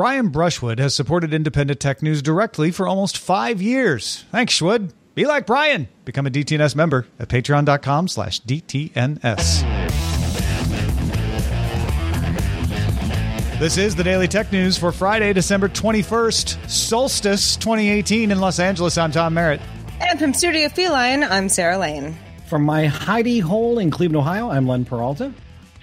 Brian Brushwood has supported Independent Tech News directly for almost five years. Thanks, Schwood. Be like Brian. Become a DTNS member at patreon.com slash DTNS. This is the Daily Tech News for Friday, December 21st, Solstice 2018 in Los Angeles. I'm Tom Merritt. And from Studio Feline, I'm Sarah Lane. From my hidey hole in Cleveland, Ohio, I'm Len Peralta.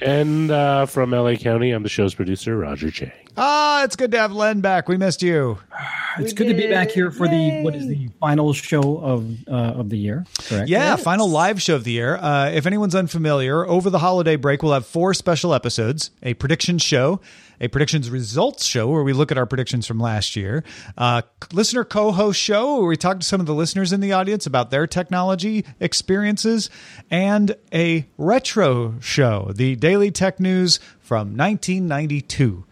And uh, from LA County, I'm the show's producer, Roger Chang. Ah, it's good to have Len back. We missed you. It's good to be back here for the what is the final show of uh, of the year, correct? Yeah, final live show of the year. Uh, if anyone's unfamiliar, over the holiday break, we'll have four special episodes: a predictions show, a predictions results show where we look at our predictions from last year, uh, listener co-host show where we talk to some of the listeners in the audience about their technology experiences, and a retro show, the daily tech news from 1992.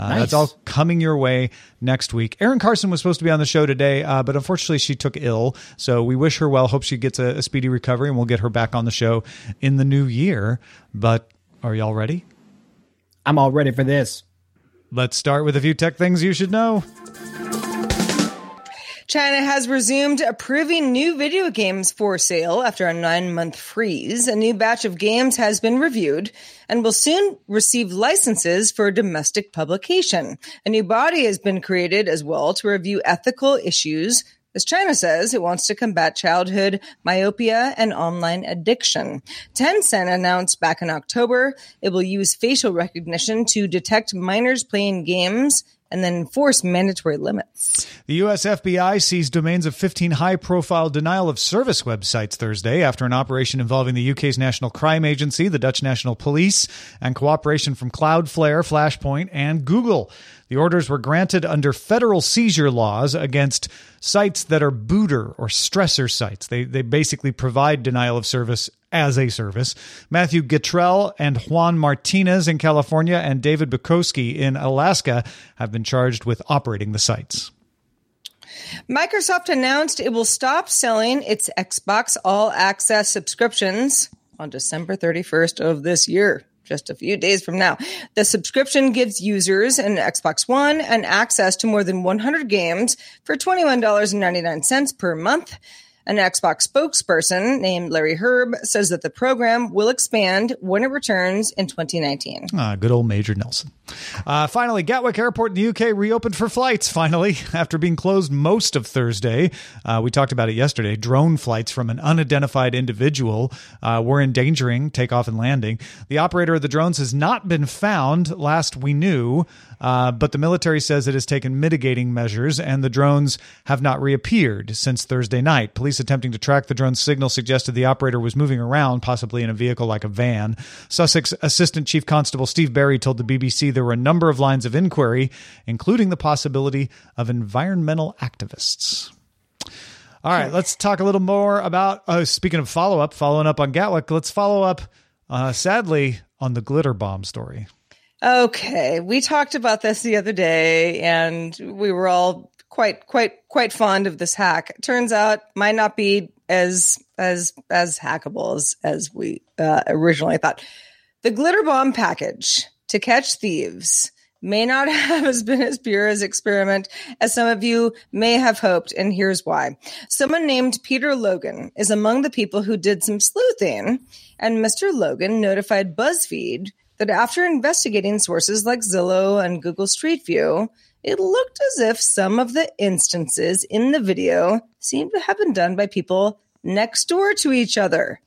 Uh, Nice. That's all coming your way next week. Erin Carson was supposed to be on the show today, uh, but unfortunately she took ill. So we wish her well. Hope she gets a, a speedy recovery, and we'll get her back on the show in the new year. But are y'all ready? I'm all ready for this. Let's start with a few tech things you should know. China has resumed approving new video games for sale after a nine month freeze. A new batch of games has been reviewed and will soon receive licenses for domestic publication. A new body has been created as well to review ethical issues. As China says, it wants to combat childhood myopia and online addiction. Tencent announced back in October it will use facial recognition to detect minors playing games and then enforce mandatory limits. The U.S. FBI seized domains of 15 high profile denial of service websites Thursday after an operation involving the UK's National Crime Agency, the Dutch National Police, and cooperation from Cloudflare, Flashpoint, and Google. The orders were granted under federal seizure laws against sites that are booter or stressor sites. They, they basically provide denial of service as a service. Matthew Gatrel and Juan Martinez in California and David Bukoski in Alaska have been charged with operating the sites. Microsoft announced it will stop selling its Xbox All Access subscriptions on December 31st of this year. Just a few days from now. The subscription gives users an Xbox One and access to more than 100 games for $21.99 per month. An Xbox spokesperson named Larry Hryb says that the program will expand when it returns in 2019. Ah, good old Major Nelson. Uh, finally, Gatwick Airport in the UK reopened for flights, finally, after being closed most of Thursday. Uh, we talked about it yesterday. Drone flights from an unidentified individual uh, were endangering takeoff and landing. The operator of the drones has not been found, last we knew, uh, but the military says it has taken mitigating measures and the drones have not reappeared since Thursday night. Police attempting to track the drone's signal suggested the operator was moving around, possibly in a vehicle like a van. Sussex Assistant Chief Constable Steve Barry told the BBC there were a number of lines of inquiry, including the possibility of environmental activists. All right, let's talk a little more about. Uh, speaking of follow up, following up on Gatwick, let's follow up, uh, sadly, on the glitter bomb story. Okay, we talked about this the other day, and we were all quite, quite, quite fond of this hack. Turns out, might not be as as as hackable as as we uh, originally thought. The glitter bomb package to catch thieves may not have as been as pure as experiment as some of you may have hoped, and here's why. Someone named Peter Logan is among the people who did some sleuthing, and Mr. Logan notified BuzzFeed that after investigating sources like Zillow and Google Street View, it looked as if some of the instances in the video seemed to have been done by people next door to each other.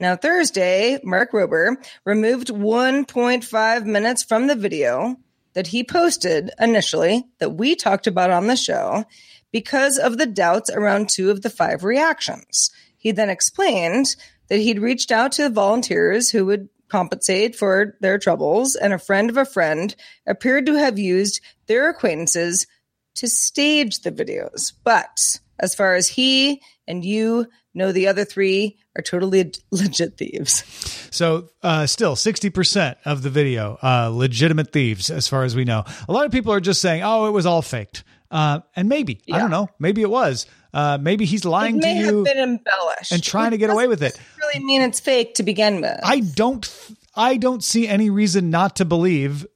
Now, Thursday, Mark Rober removed 1.5 minutes from the video that he posted initially that we talked about on the show because of the doubts around two of the five reactions. He then explained that he'd reached out to the volunteers who would compensate for their troubles, and a friend of a friend appeared to have used their acquaintances to stage the videos. But as far as he and you know, the other three are totally legit thieves. So, uh, still 60% of the video, uh, legitimate thieves, as far as we know. A lot of people are just saying, oh, it was all faked. Uh, and maybe, yeah. I don't know, maybe it was. Uh, maybe he's lying to you. been embellished and trying to get away with it. Really mean it's fake to begin with. I don't I don't see any reason not to believe,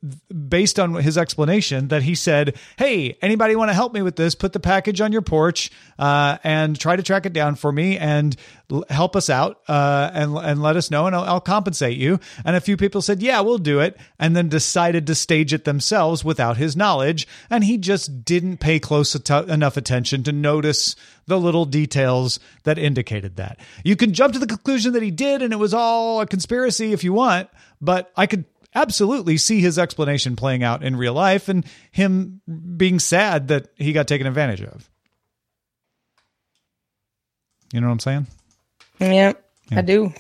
based on his explanation, that he said, Hey, anybody want to help me with this? Put the package on your porch uh, and try to track it down for me and l- help us out uh, and, and let us know, and I'll, I'll, compensate you. And a few people said, Yeah, we'll do it. And then decided to stage it themselves without his knowledge. And he just didn't pay close at- enough attention to notice the little details that indicated that. You can jump to the conclusion that he did and it was all a conspiracy if you want, but I could absolutely see his explanation playing out in real life and him being sad that he got taken advantage of. You know what I'm saying? Yeah, yeah. I do.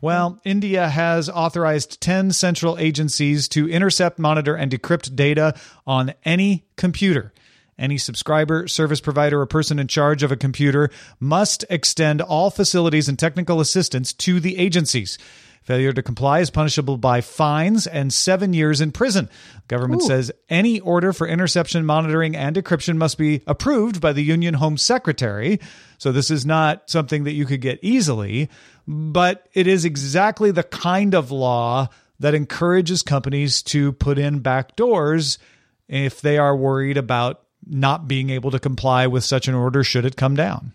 Well, India has authorized 10 central agencies to intercept, monitor, and decrypt data on any computer. Any subscriber, service provider, or person in charge of a computer must extend all facilities and technical assistance to the agencies. Failure to comply is punishable by fines and seven years in prison. Government Ooh. says any order for interception, monitoring, and decryption must be approved by the Union Home Secretary. So this is not something that you could get easily, but it is exactly the kind of law that encourages companies to put in back doors if they are worried about not being able to comply with such an order should it come down?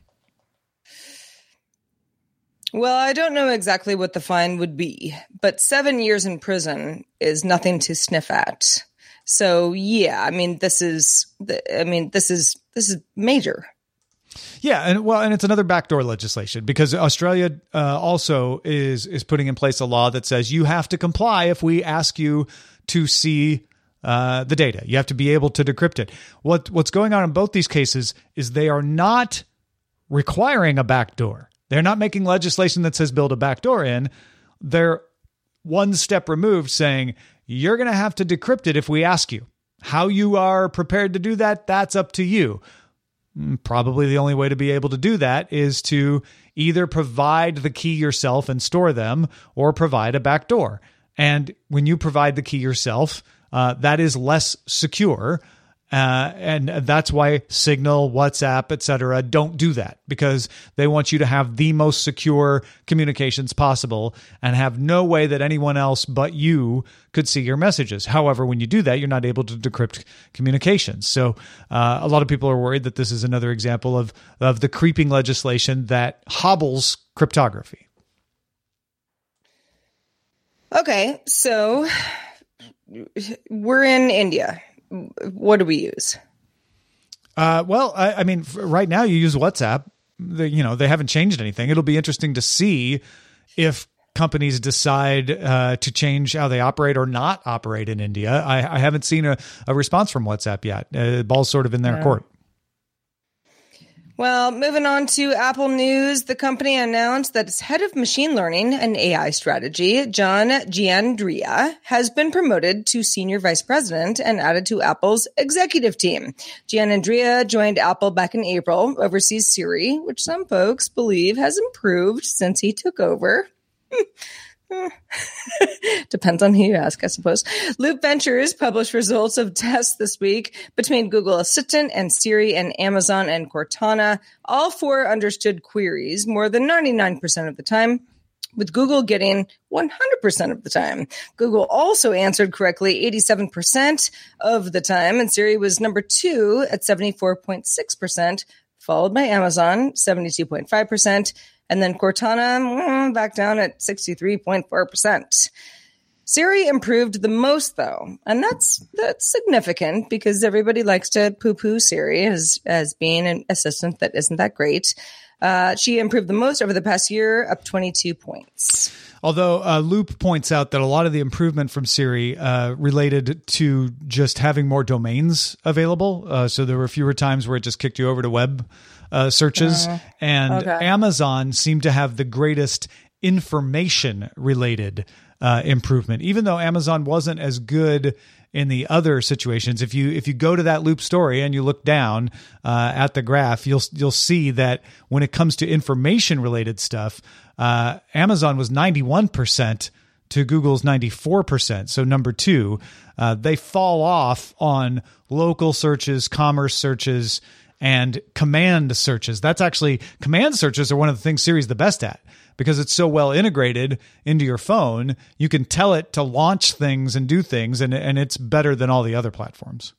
Well, I don't know exactly what the fine would be, but seven years in prison is nothing to sniff at. So, yeah, I mean, this is, I mean, this is this is major. Yeah, and well, and it's another backdoor legislation because Australia uh, also is is putting in place a law that says you have to comply if we ask you to see uh, the data. You have to be able to decrypt it. What what's going on in both these cases is they are not requiring a backdoor. They're not making legislation that says build a backdoor in. They're one step removed, saying you're going to have to decrypt it if we ask you. How you are prepared to do that, that's up to you. Mm, probably the only way to be able to do that is to either provide the key yourself and store them or provide a backdoor. And when you provide the key yourself, uh, that is less secure. Uh, and that's why Signal, WhatsApp, etc., don't do that because they want you to have the most secure communications possible and have no way that anyone else but you could see your messages. However, when you do that, you're not able to decrypt communications. So uh, a lot of people are worried that this is another example of of the creeping legislation that hobbles cryptography. Okay, so we're in India. What do we use? Uh, well, I, I, mean, right now you use WhatsApp. The, you know, they haven't changed anything. It'll be interesting to see if companies decide uh, to change how they operate or not operate in India. I, I haven't seen a, a, response from WhatsApp yet. Uh, ball's sort of in their yeah. court. Well, moving on to Apple News, the company announced that its head of machine learning and AI strategy, John Giannandrea, has been promoted to senior vice president and added to Apple's executive team. Giannandrea joined Apple back in April, oversees Siri, which some folks believe has improved since he took over. Depends on who you ask, I suppose. Loop Ventures published results of tests this week between Google Assistant and Siri and Amazon and Cortana. All four understood queries more than 99% of the time with Google getting 100% of the time. Google also answered correctly 87% of the time, and Siri was number two at 74.6%, followed by Amazon, 72.5%, and then Cortana mm, back down at 63.4%. Siri improved the most though, and that's that's significant because everybody likes to poo-poo Siri as as being an assistant that isn't that great. Uh, she improved the most over the past year, up 22 points. Although uh, Loop points out that a lot of the improvement from Siri uh, related to just having more domains available. Uh, so there were fewer times where it just kicked you over to web uh, searches. and okay. Amazon seemed to have the greatest information related uh, improvement, even though Amazon wasn't as good in the other situations. If you if you go to that loop story and you look down uh, at the graph, you'll you'll see that when it comes to information related stuff, uh, Amazon was ninety one percent to Google's ninety four percent. So number two, uh, they fall off on local searches, commerce searches. And command searches. That's actually command searches are one of the things Siri's the best at because it's so well integrated into your phone. You can tell it to launch things and do things, and, and it's better than all the other platforms.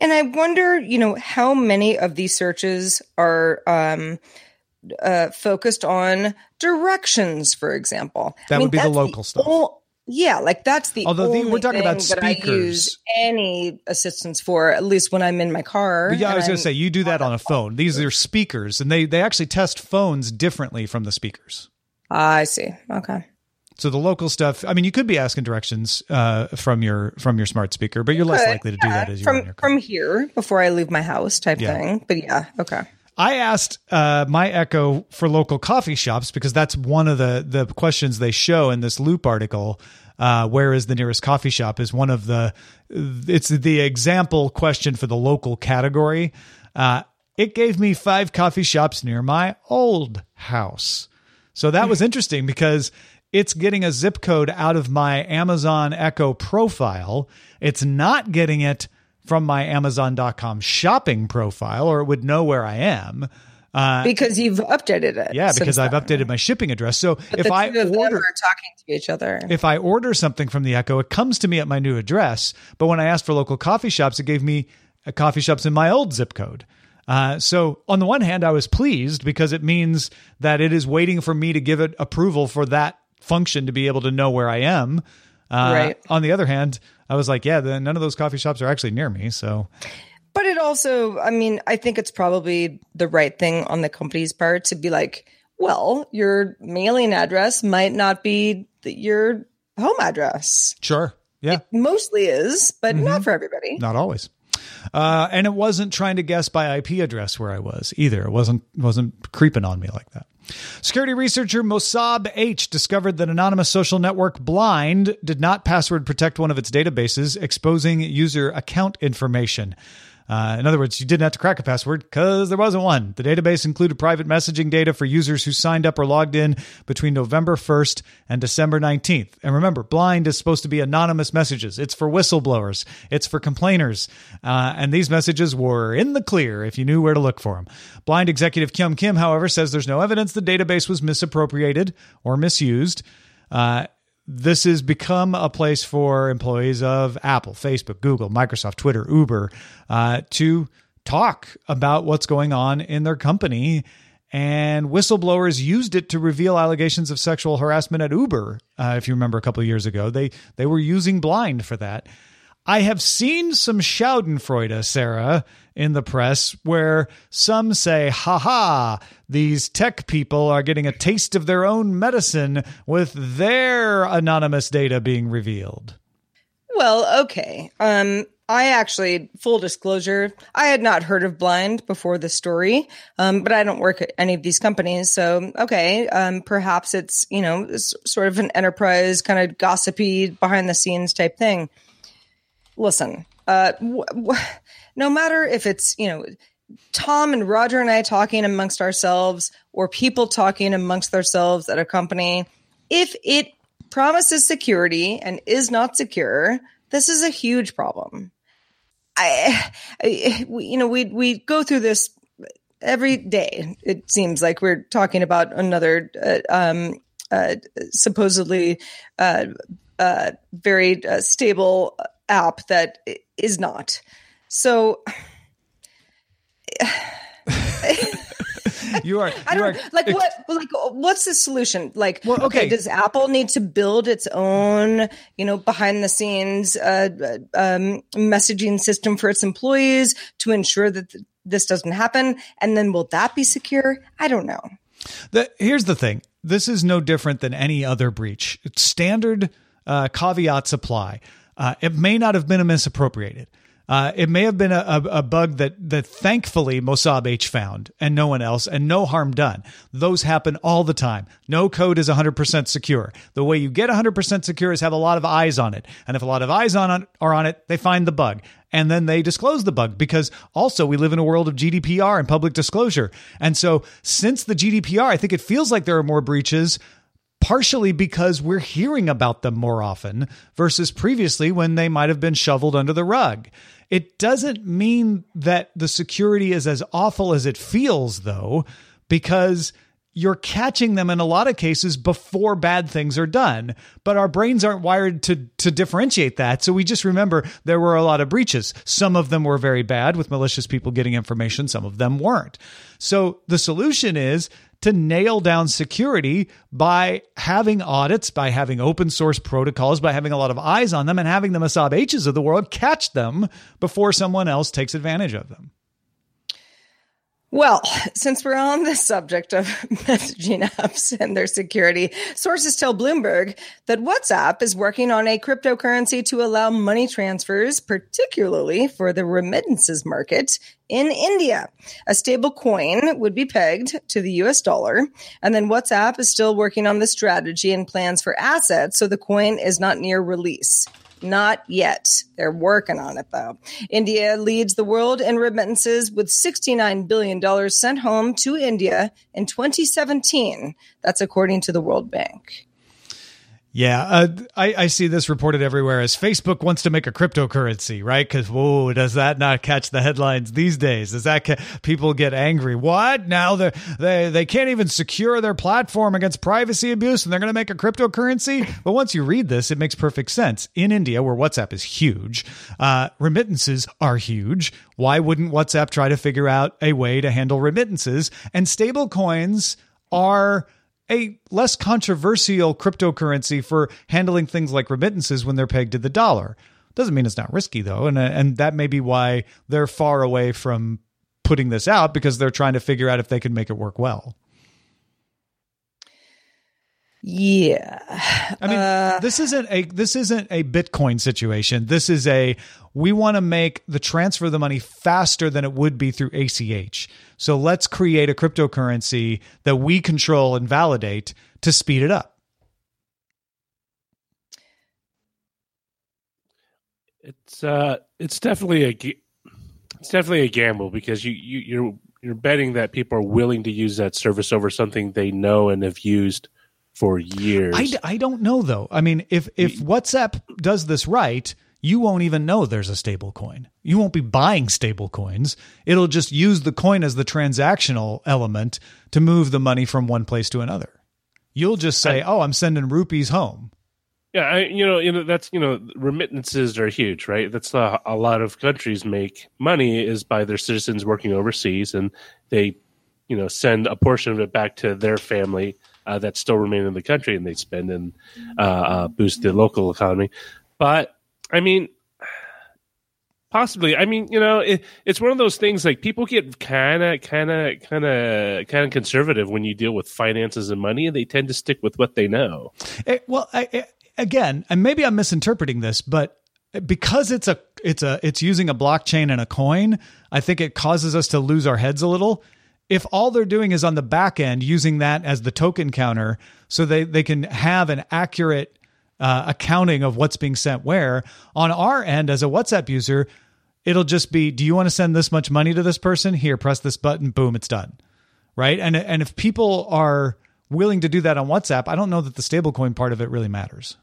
And I wonder, you know, how many of these searches are um, uh, focused on directions, for example. That I would be the local stuff. ol- yeah, like that's the Although the- we're talking about that I use speakers. any assistance for, at least when I'm in my car. But yeah, I was going to say you do that on a phone. These are speakers, and they they actually test phones differently from the speakers. I see. Okay. So the local stuff. I mean, you could be asking directions uh, from your from your smart speaker, but you're less likely to do that as you're in from your car. from here before I leave my house, type Yeah. thing. But yeah, okay. I asked uh, my Echo for local coffee shops because that's one of the the questions they show in this Loop article. Uh, where is the nearest coffee shop? Is one of the it's the example question for the local category. Uh, it gave me five coffee shops near my old house. So that was interesting because it's getting a zip code out of my Amazon Echo profile. It's not getting it from my Amazon.com shopping profile, or it would know where I am. Uh, Because you've updated it. yeah, because I've updated my shipping address. So But if I order, talking to each other. if I order something from the Echo, it comes to me at my new address. But when I asked for local coffee shops, it gave me uh, coffee shops in my old zip code. Uh, so on the one hand, I was pleased because it means that it is waiting for me to give it approval for that function to be able to know where I am. Uh, Right. On the other hand, I was like, yeah, then none of those coffee shops are actually near me. So But it also, I mean, I think it's probably the right thing on the company's part to be like, well, your mailing address might not be the, your home address. sure, yeah, Mostly is, but Mm-hmm. not for everybody. not always. Uh, and it wasn't trying to guess by IP address where I was either. It wasn't wasn't creeping on me like that. Security researcher Mossab H discovered that anonymous social network Blind did not password protect one of its databases, exposing user account information. Uh, in other words, you didn't have to crack a password because there wasn't one. The database included private messaging data for users who signed up or logged in between November 1st and December 19th. And remember, blind is supposed to be anonymous messages. It's for whistleblowers, it's for complainers. Uh, and these messages were in the clear if you knew where to look for them. Blind executive Kyum Kim, however, says there's no evidence the database was misappropriated or misused. Uh, this has become a place for employees of Apple, Facebook, Google, Microsoft, Twitter, Uber uh, to talk about what's going on in their company. And whistleblowers used it to reveal allegations of sexual harassment at Uber. Uh, if you remember a couple years ago, they they were using Blind for that. I have seen some Schadenfreude, Sarah, in the press where some say, ha ha, these tech people are getting a taste of their own medicine with their anonymous data being revealed. Well, okay. Um, I actually, full disclosure, I had not heard of Blind before the story, um, but I don't work at any of these companies. So, okay, um, perhaps it's, you know, sort of an enterprise kind of gossipy behind the scenes type thing. Listen, uh, w- w- no matter if it's, you know, Tom and Roger and I talking amongst ourselves or people talking amongst themselves at a company, if it promises security and is not secure, this is a huge problem. I, I you know, we we go through this every day. It seems like we're talking about another uh, um, uh, supposedly uh, uh, very uh, stable app that is not. So you are. I don't are like what like what's the solution? Like Well, okay. okay. does Apple need to build its own, you know, behind the scenes uh, um, messaging system for its employees to ensure that th- this doesn't happen? And then will that be secure? I don't know. The, here's the thing. This is no different than any other breach. It's standard uh, caveats apply. Uh, it may not have been a misappropriated. Uh, it may have been a, a, a bug that that thankfully Mossab H found and no one else, and no harm done. Those happen all the time. No code is 100% secure. The way you get 100% secure is have a lot of eyes on it, and if a lot of eyes on it are on it, they find the bug and then they disclose the bug because also we live in a world of GDPR and public disclosure. And so since the GDPR, I think it feels like there are more breaches partially because we're hearing about them more often versus previously when they might have been shoveled under the rug. It doesn't mean that the security is as awful as it feels though because you're catching them in a lot of cases before bad things are done. But our brains aren't wired to to differentiate that. So we just remember there were a lot of breaches. Some of them were very bad with malicious people getting information, some of them weren't. So the solution is to nail down security by having audits, by having open source protocols, by having a lot of eyes on them and having the Mossab H's of the world catch them before someone else takes advantage of them. Well, since we're on the subject of messaging apps and their security, sources tell Bloomberg that WhatsApp is working on a cryptocurrency to allow money transfers, particularly for the remittances market in India. A stable coin would be pegged to the US dollar. And then WhatsApp is still working on the strategy and plans for assets, so the coin is not near release. Not yet. They're working on it though. India leads the world in remittances with $69 billion sent home to India in 2017. That's according to the World Bank. Yeah, uh, I, I see this reported everywhere as Facebook wants to make a cryptocurrency, right? Because whoa, does that not catch the headlines these days? Does that ca- people get angry? What now? They they they can't even secure their platform against privacy abuse, and they're going to make a cryptocurrency. But once you read this, it makes perfect sense. In India, where WhatsApp is huge, uh, remittances are huge. Why wouldn't WhatsApp try to figure out a way to handle remittances? And stable coins are a less controversial cryptocurrency for handling things like remittances when they're pegged to the dollar. Doesn't mean it's not risky though, and and that may be why they're far away from putting this out because they're trying to figure out if they can make it work well. Yeah. I mean, Uh, this isn't a this isn't a Bitcoin situation. This is a we want to make the transfer of the money faster than it would be through ACH. So let's create a cryptocurrency that we control and validate to speed it up. It's uh, it's definitely a it's definitely a gamble because you, you you're you're betting that people are willing to use that service over something they know and have used for years. I, I don't know though. I mean, if if WhatsApp does this right, you won't even know there's a stable coin. You won't be buying stable coins. It'll just use the coin as the transactional element to move the money from one place to another. You'll just say, "Oh, I'm sending rupees home." Yeah, I, you know, you know that's you know remittances are huge, right? That's a, a lot of countries make money is by their citizens working overseas, and they, you know, send a portion of it back to their family uh, that still remain in the country, and they spend and uh, uh, boost the local economy. But I mean, possibly. I mean, you know, it, it's one of those things like people get kind of, kind of, kind of, kind of conservative when you deal with finances and money, and they tend to stick with what they know. Eh, well, I, eh, again, and maybe I'm misinterpreting this, but because it's a it's a it's using a blockchain and a coin, I think it causes us to lose our heads a little. If all they're doing is on the back end using that as the token counter, so they they can have an accurate uh, accounting of what's being sent where. On our end, as a WhatsApp user, it'll just be, do you want to send this much money to this person? Here, press this button, boom, it's done. Right? And and if people are willing to do that on WhatsApp, I don't know that the stablecoin part of it really matters.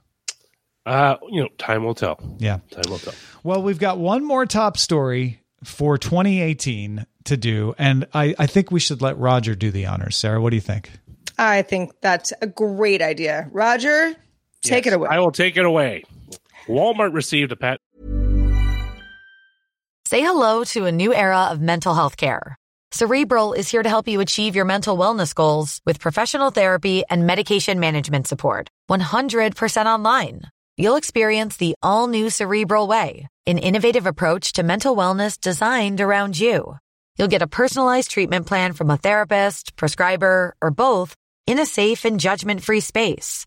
Uh, you know, time will tell. Yeah. Time will tell. Well, we've got one more top story for 2018 to do, and I, I think we should let Roger do the honors. Sarah, what do you think? I think that's a great idea. Roger, take Yes, it away. I will take it away. Walmart received a pat Say hello to a new era of mental health care. Cerebral is here to help you achieve your mental wellness goals with professional therapy and medication management support. 100% online. You'll experience the all new Cerebral Way, an innovative approach to mental wellness designed around you. You'll get a personalized treatment plan from a therapist, prescriber, or both in a safe and judgment free space.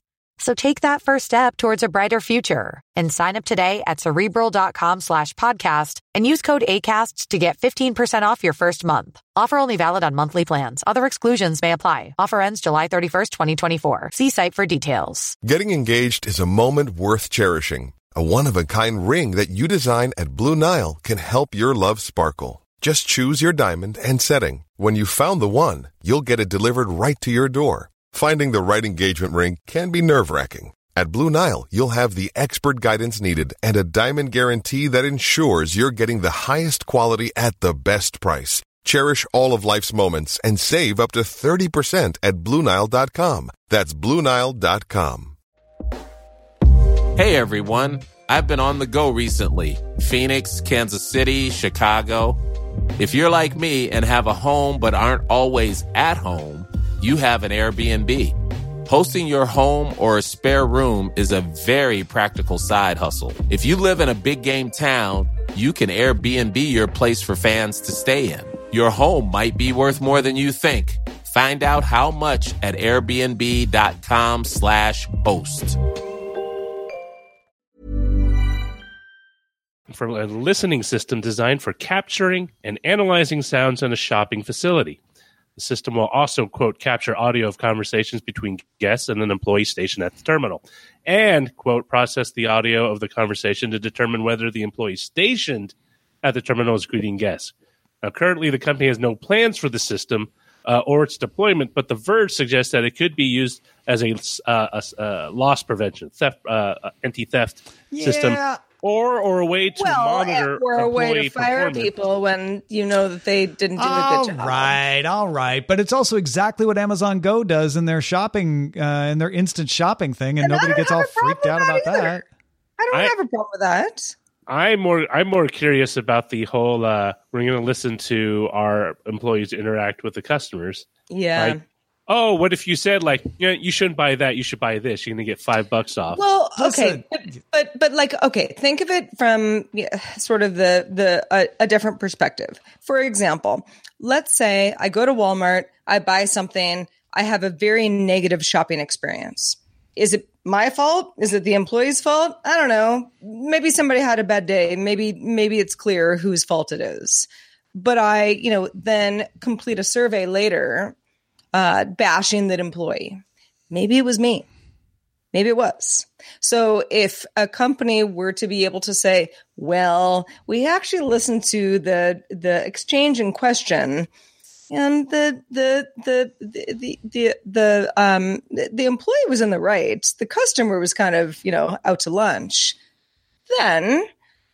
So take that first step towards a brighter future and sign up today at cerebral.com slash podcast and use code ACasts to get 15% off your first month. Offer only valid on monthly plans. Other exclusions may apply. Offer ends July 31st, 2024. See site for details. Getting engaged is a moment worth cherishing. A one of a kind ring that you design at Blue Nile can help your love sparkle. Just choose your diamond and setting. When you found the one, you'll get it delivered right to your door. Finding the right engagement ring can be nerve wracking. At Blue Nile, you'll have the expert guidance needed and a diamond guarantee that ensures you're getting the highest quality at the best price. Cherish all of life's moments and save up to 30% at BlueNile.com. That's BlueNile.com. Hey everyone, I've been on the go recently Phoenix, Kansas City, Chicago. If you're like me and have a home but aren't always at home, you have an Airbnb. Hosting your home or a spare room is a very practical side hustle. If you live in a big game town, you can Airbnb your place for fans to stay in. Your home might be worth more than you think. Find out how much at airbnb.com slash host. From a listening system designed for capturing and analyzing sounds in a shopping facility. The system will also, quote, capture audio of conversations between guests and an employee stationed at the terminal, and, quote, process the audio of the conversation to determine whether the employee stationed at the terminal is greeting guests. Now, currently, the company has no plans for the system uh, or its deployment, but The Verge suggests that it could be used as a, uh, a, a loss prevention, theft, uh, anti theft system or or a way to well, monitor or a way to fire people when you know that they didn't do a good job. right, all right, but it's also exactly what Amazon Go does in their shopping, uh, in their instant shopping thing, and, And nobody gets all freaked out about that either. that. I don't I- have a problem with that. I'm more I'm more curious about the whole. Uh, we're going to listen to our employees interact with the customers. Yeah. Like, oh, what if you said like, you know, you shouldn't buy that, you should buy this. You're going to get five bucks off. Well, okay, but, but but like okay, think of it from yeah, sort of the the a, a different perspective. For example, let's say I go to Walmart, I buy something, I have a very negative shopping experience. Is it my fault? Is it the employee's fault? I don't know. Maybe somebody had a bad day. Maybe maybe it's clear whose fault it is. But I, you know, then complete a survey later uh, bashing that employee. Maybe it was me. Maybe it was. So if a company were to be able to say, well, we actually listened to the the exchange in question and the the the the the, the, um the employee was in the right, the customer was kind of, you know, out to lunch, then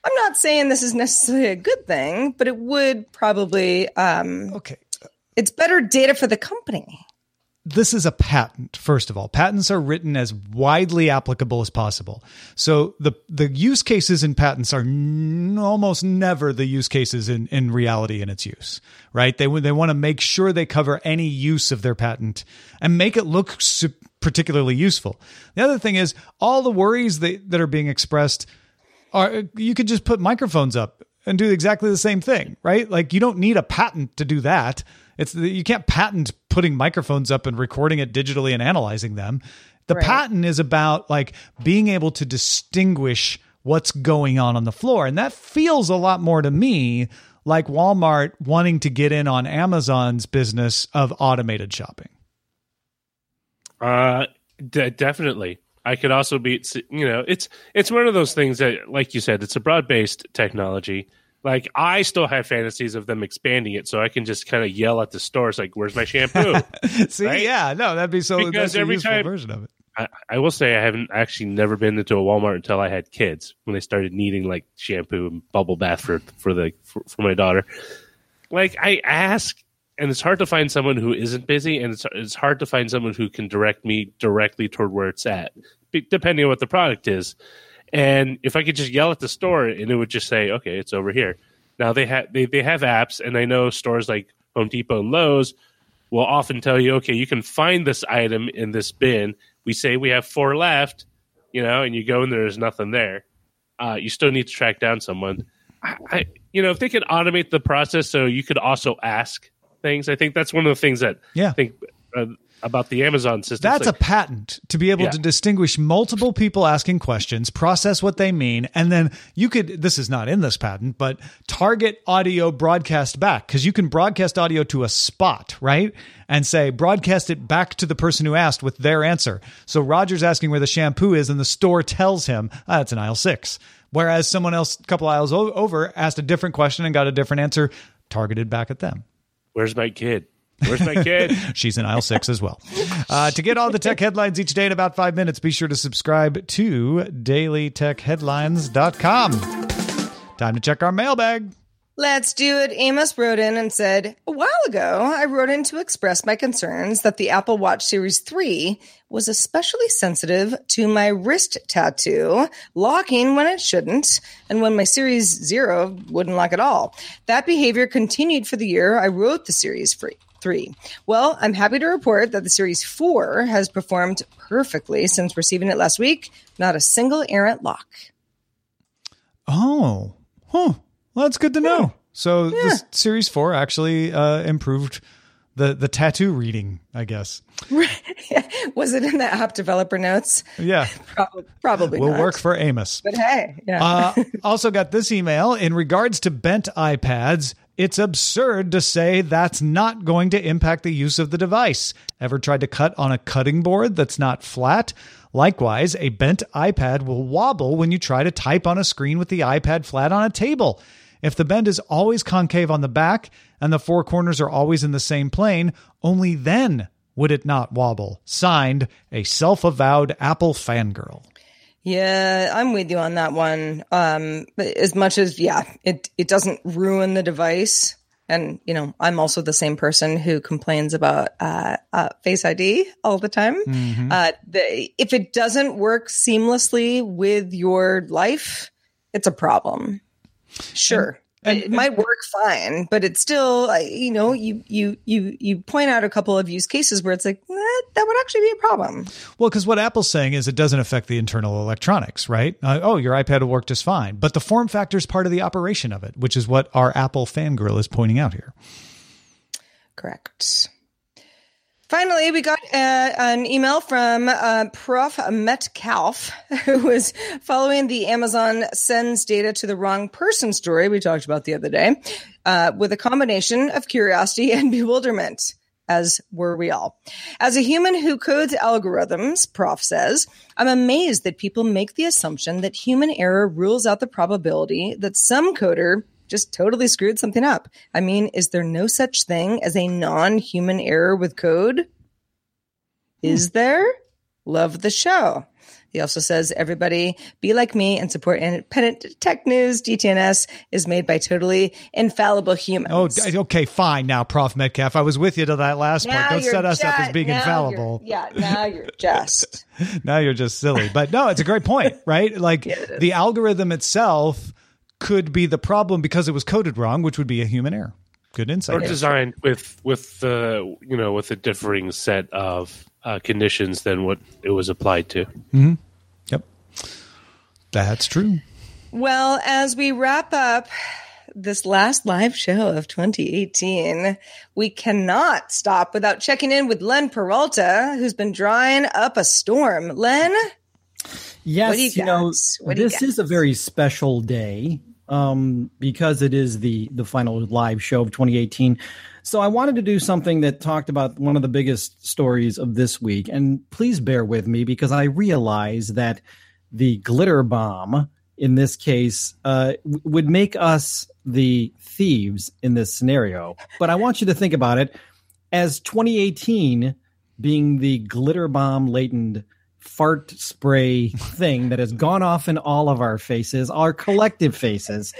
I'm not saying this is necessarily a good thing, but it would probably um Okay, it's better data for the company. this is a patent first of all patents are written as widely applicable as possible so the the use cases in patents are n- almost never the use cases in in reality in its use right they they want to make sure they cover any use of their patent and make it look su- particularly useful the other thing is all the worries that, that are being expressed are you could just put microphones up and do exactly the same thing, right? Like you don't need a patent to do that. It's you can't patent putting microphones up and recording it digitally and analyzing them. The Right. patent is about like being able to distinguish what's going on on the floor, and that feels a lot more to me like Walmart wanting to get in on Amazon's business of automated shopping. Uh, de- definitely. I could also be, you know, it's it's one of those things that, like you said, it's a broad based technology. Like I still have fantasies of them expanding it, so I can just kind of yell at the stores, like, "Where's my shampoo?" See, Right? yeah, no, that'd be so. Because every time- version of it. I, I will say I haven't actually never been into a Walmart until I had kids when they started needing like shampoo and bubble bath for for the for, for my daughter. Like I ask and it's hard to find someone who isn't busy, and it's it's hard to find someone who can direct me directly toward where it's at, depending on what the product is. And if I could just yell at the store, and it would just say, "Okay, it's over here." Now they have they they have apps, and I know stores like Home Depot and Lowe's will often tell you, "Okay, you can find this item in this bin." We say we have four left, you know, and you go and there's nothing there. Uh, you still need to track down someone. I, I, you know, if they could automate the process so you could also ask things. I think that's one of the things that yeah. I think uh, about the Amazon system. That's like, a patent to be able yeah. to distinguish multiple people asking questions, process what they mean, and then you could. This is not in this patent, but target audio broadcast back because you can broadcast audio to a spot, right? And say broadcast it back to the person who asked with their answer. So Roger's asking where the shampoo is, and the store tells him, ah, it's in aisle six. Whereas someone else, a couple aisles over, asked a different question and got a different answer targeted back at them. Where's my kid? Where's my kid? She's in aisle six as well. Uh, to get all the tech headlines each day in about five minutes, be sure to subscribe to dailytechheadlines.com. Time to check our mailbag. Let's do it. Amos wrote in and said, A while ago, I wrote in to express my concerns that the Apple Watch Series 3 was especially sensitive to my wrist tattoo, locking when it shouldn't, and when my Series Zero wouldn't lock at all. That behavior continued for the year I wrote the Series 3. Well, I'm happy to report that the Series 4 has performed perfectly since receiving it last week. Not a single errant lock. Oh, huh. Well, that's good to know. Yeah. So yeah. this series four actually uh, improved the the tattoo reading, I guess. Was it in the app developer notes? Yeah, probably. Probably will work for Amos. But hey, yeah. uh, also got this email in regards to bent iPads. It's absurd to say that's not going to impact the use of the device. Ever tried to cut on a cutting board that's not flat? Likewise, a bent iPad will wobble when you try to type on a screen with the iPad flat on a table. If the bend is always concave on the back and the four corners are always in the same plane, only then would it not wobble. Signed, a self avowed Apple fangirl. Yeah, I'm with you on that one. Um, as much as yeah, it it doesn't ruin the device, and you know, I'm also the same person who complains about uh, uh, Face ID all the time. Mm-hmm. Uh, the, if it doesn't work seamlessly with your life, it's a problem. Sure. And, it might work fine, but it's still, you know, you you you you point out a couple of use cases where it's like eh, that would actually be a problem. Well, because what Apple's saying is it doesn't affect the internal electronics, right? Uh, oh, your iPad will work just fine, but the form factor is part of the operation of it, which is what our Apple fangirl is pointing out here. Correct. Finally, we got uh, an email from uh, Prof. Metcalf, who was following the Amazon sends data to the wrong person story we talked about the other day, uh, with a combination of curiosity and bewilderment, as were we all. As a human who codes algorithms, Prof says, I'm amazed that people make the assumption that human error rules out the probability that some coder just totally screwed something up. I mean, is there no such thing as a non human error with code? Is hmm. there? Love the show. He also says, everybody be like me and support independent tech news. DTNS is made by totally infallible humans. Oh, okay, fine. Now, Prof. Metcalf, I was with you to that last now point. Don't set us up as being infallible. Yeah, now you're just. now you're just silly. But no, it's a great point, right? Like yeah, the algorithm itself could be the problem because it was coded wrong, which would be a human error. Good insight. Or designed with with the uh, you know with a differing set of uh, conditions than what it was applied to. Mm-hmm. Yep, that's true. Well, as we wrap up this last live show of 2018, we cannot stop without checking in with Len Peralta, who's been drawing up a storm. Len, Yes, you, you know, this is a very special day um, because it is the the final live show of 2018. So I wanted to do something that talked about one of the biggest stories of this week. And please bear with me because I realize that the glitter bomb in this case uh, would make us the thieves in this scenario. But I want you to think about it as 2018 being the glitter bomb latent fart spray thing that has gone off in all of our faces, our collective faces,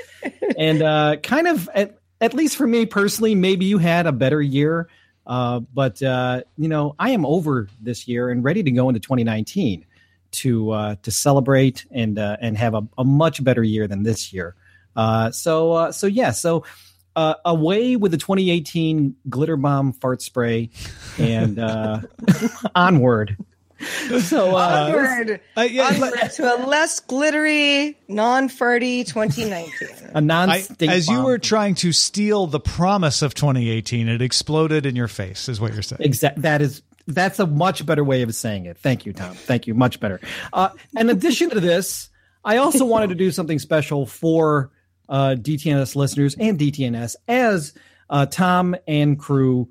and uh, kind of at, at least for me personally, maybe you had a better year. Uh, but uh, you know, I am over this year and ready to go into 2019 to uh, to celebrate and uh, and have a, a, much better year than this year. Uh, so uh, so yeah, so uh, away with the 2018 glitter bomb fart spray and uh, onward. So uh, onward, uh, yeah, onward to a less glittery, non-farty 2019. A non As bomb. you were trying to steal the promise of 2018, it exploded in your face. Is what you're saying? Exactly. That is that's a much better way of saying it. Thank you, Tom. Thank you. Much better. Uh, in addition to this, I also wanted to do something special for uh, DTNS listeners and DTNS as uh, Tom and crew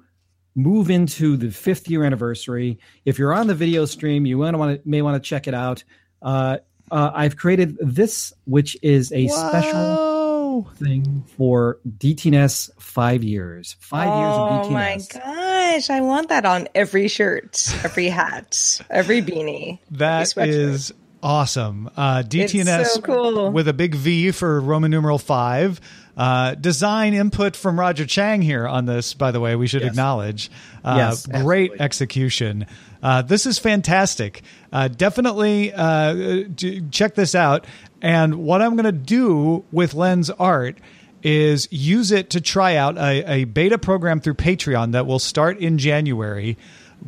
move into the fifth year anniversary. If you're on the video stream, you want to may want to check it out. Uh, uh, I've created this, which is a Whoa. special thing for DTNS five years. Five oh, years of DTNS. Oh my gosh, I want that on every shirt, every hat, every beanie. That every is awesome. Uh, DTNS so cool. with a big V for Roman numeral five. Uh, design input from Roger Chang here on this, by the way, we should yes. acknowledge. Uh, yes, great execution. Uh, this is fantastic. Uh, definitely uh, check this out. And what I'm going to do with Lens Art is use it to try out a, a beta program through Patreon that will start in January.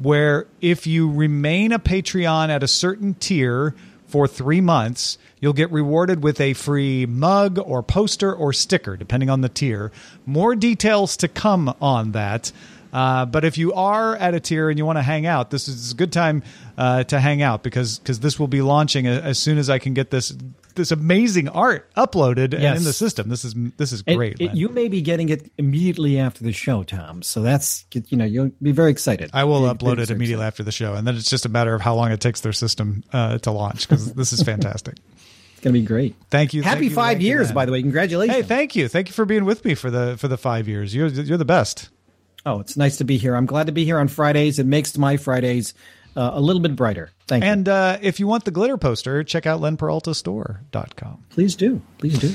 Where if you remain a Patreon at a certain tier, for three months, you'll get rewarded with a free mug or poster or sticker, depending on the tier. More details to come on that. Uh, but if you are at a tier and you want to hang out, this is a good time uh, to hang out because because this will be launching as soon as I can get this this amazing art uploaded yes. in the system. This is this is great. It, it, you may be getting it immediately after the show, Tom. So that's you know you'll be very excited. I will upload it immediately after the show, and then it's just a matter of how long it takes their system uh, to launch because this is fantastic. It's gonna be great. Thank you. Happy thank five you, years, by the way. Congratulations. Hey, thank you. Thank you for being with me for the for the five years. You're you're the best. Oh, it's nice to be here. I'm glad to be here on Fridays. It makes my Fridays uh, a little bit brighter. Thank and, you. And uh, if you want the glitter poster, check out lenperaltastore.com. Please do. Please do.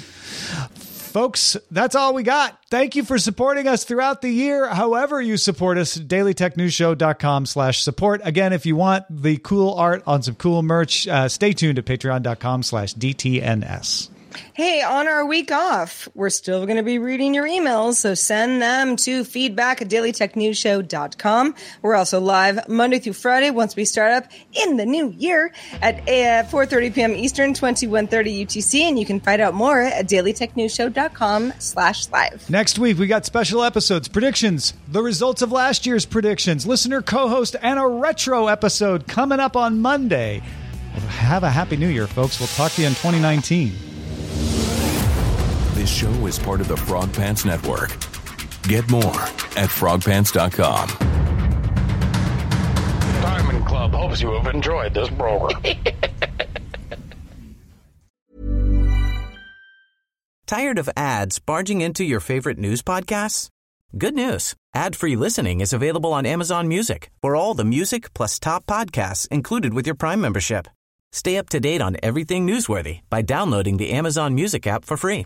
Folks, that's all we got. Thank you for supporting us throughout the year. However you support us, dailytechnewsshow.com slash support. Again, if you want the cool art on some cool merch, uh, stay tuned at patreon.com slash DTNS. Hey, on our week off, we're still going to be reading your emails, so send them to feedback at dailytechnewsshow.com. We're also live Monday through Friday once we start up in the new year at uh, 4.30 p.m. Eastern, 21.30 UTC, and you can find out more at dailytechnewsshow.com slash live. Next week, we got special episodes, predictions, the results of last year's predictions, listener co-host, and a retro episode coming up on Monday. Have a happy new year, folks. We'll talk to you in 2019. This show is part of the Frog Pants Network. Get more at frogpants.com. Diamond Club hopes you have enjoyed this program. Tired of ads barging into your favorite news podcasts? Good news. Ad-free listening is available on Amazon Music for all the music plus top podcasts included with your Prime membership. Stay up to date on everything newsworthy by downloading the Amazon Music app for free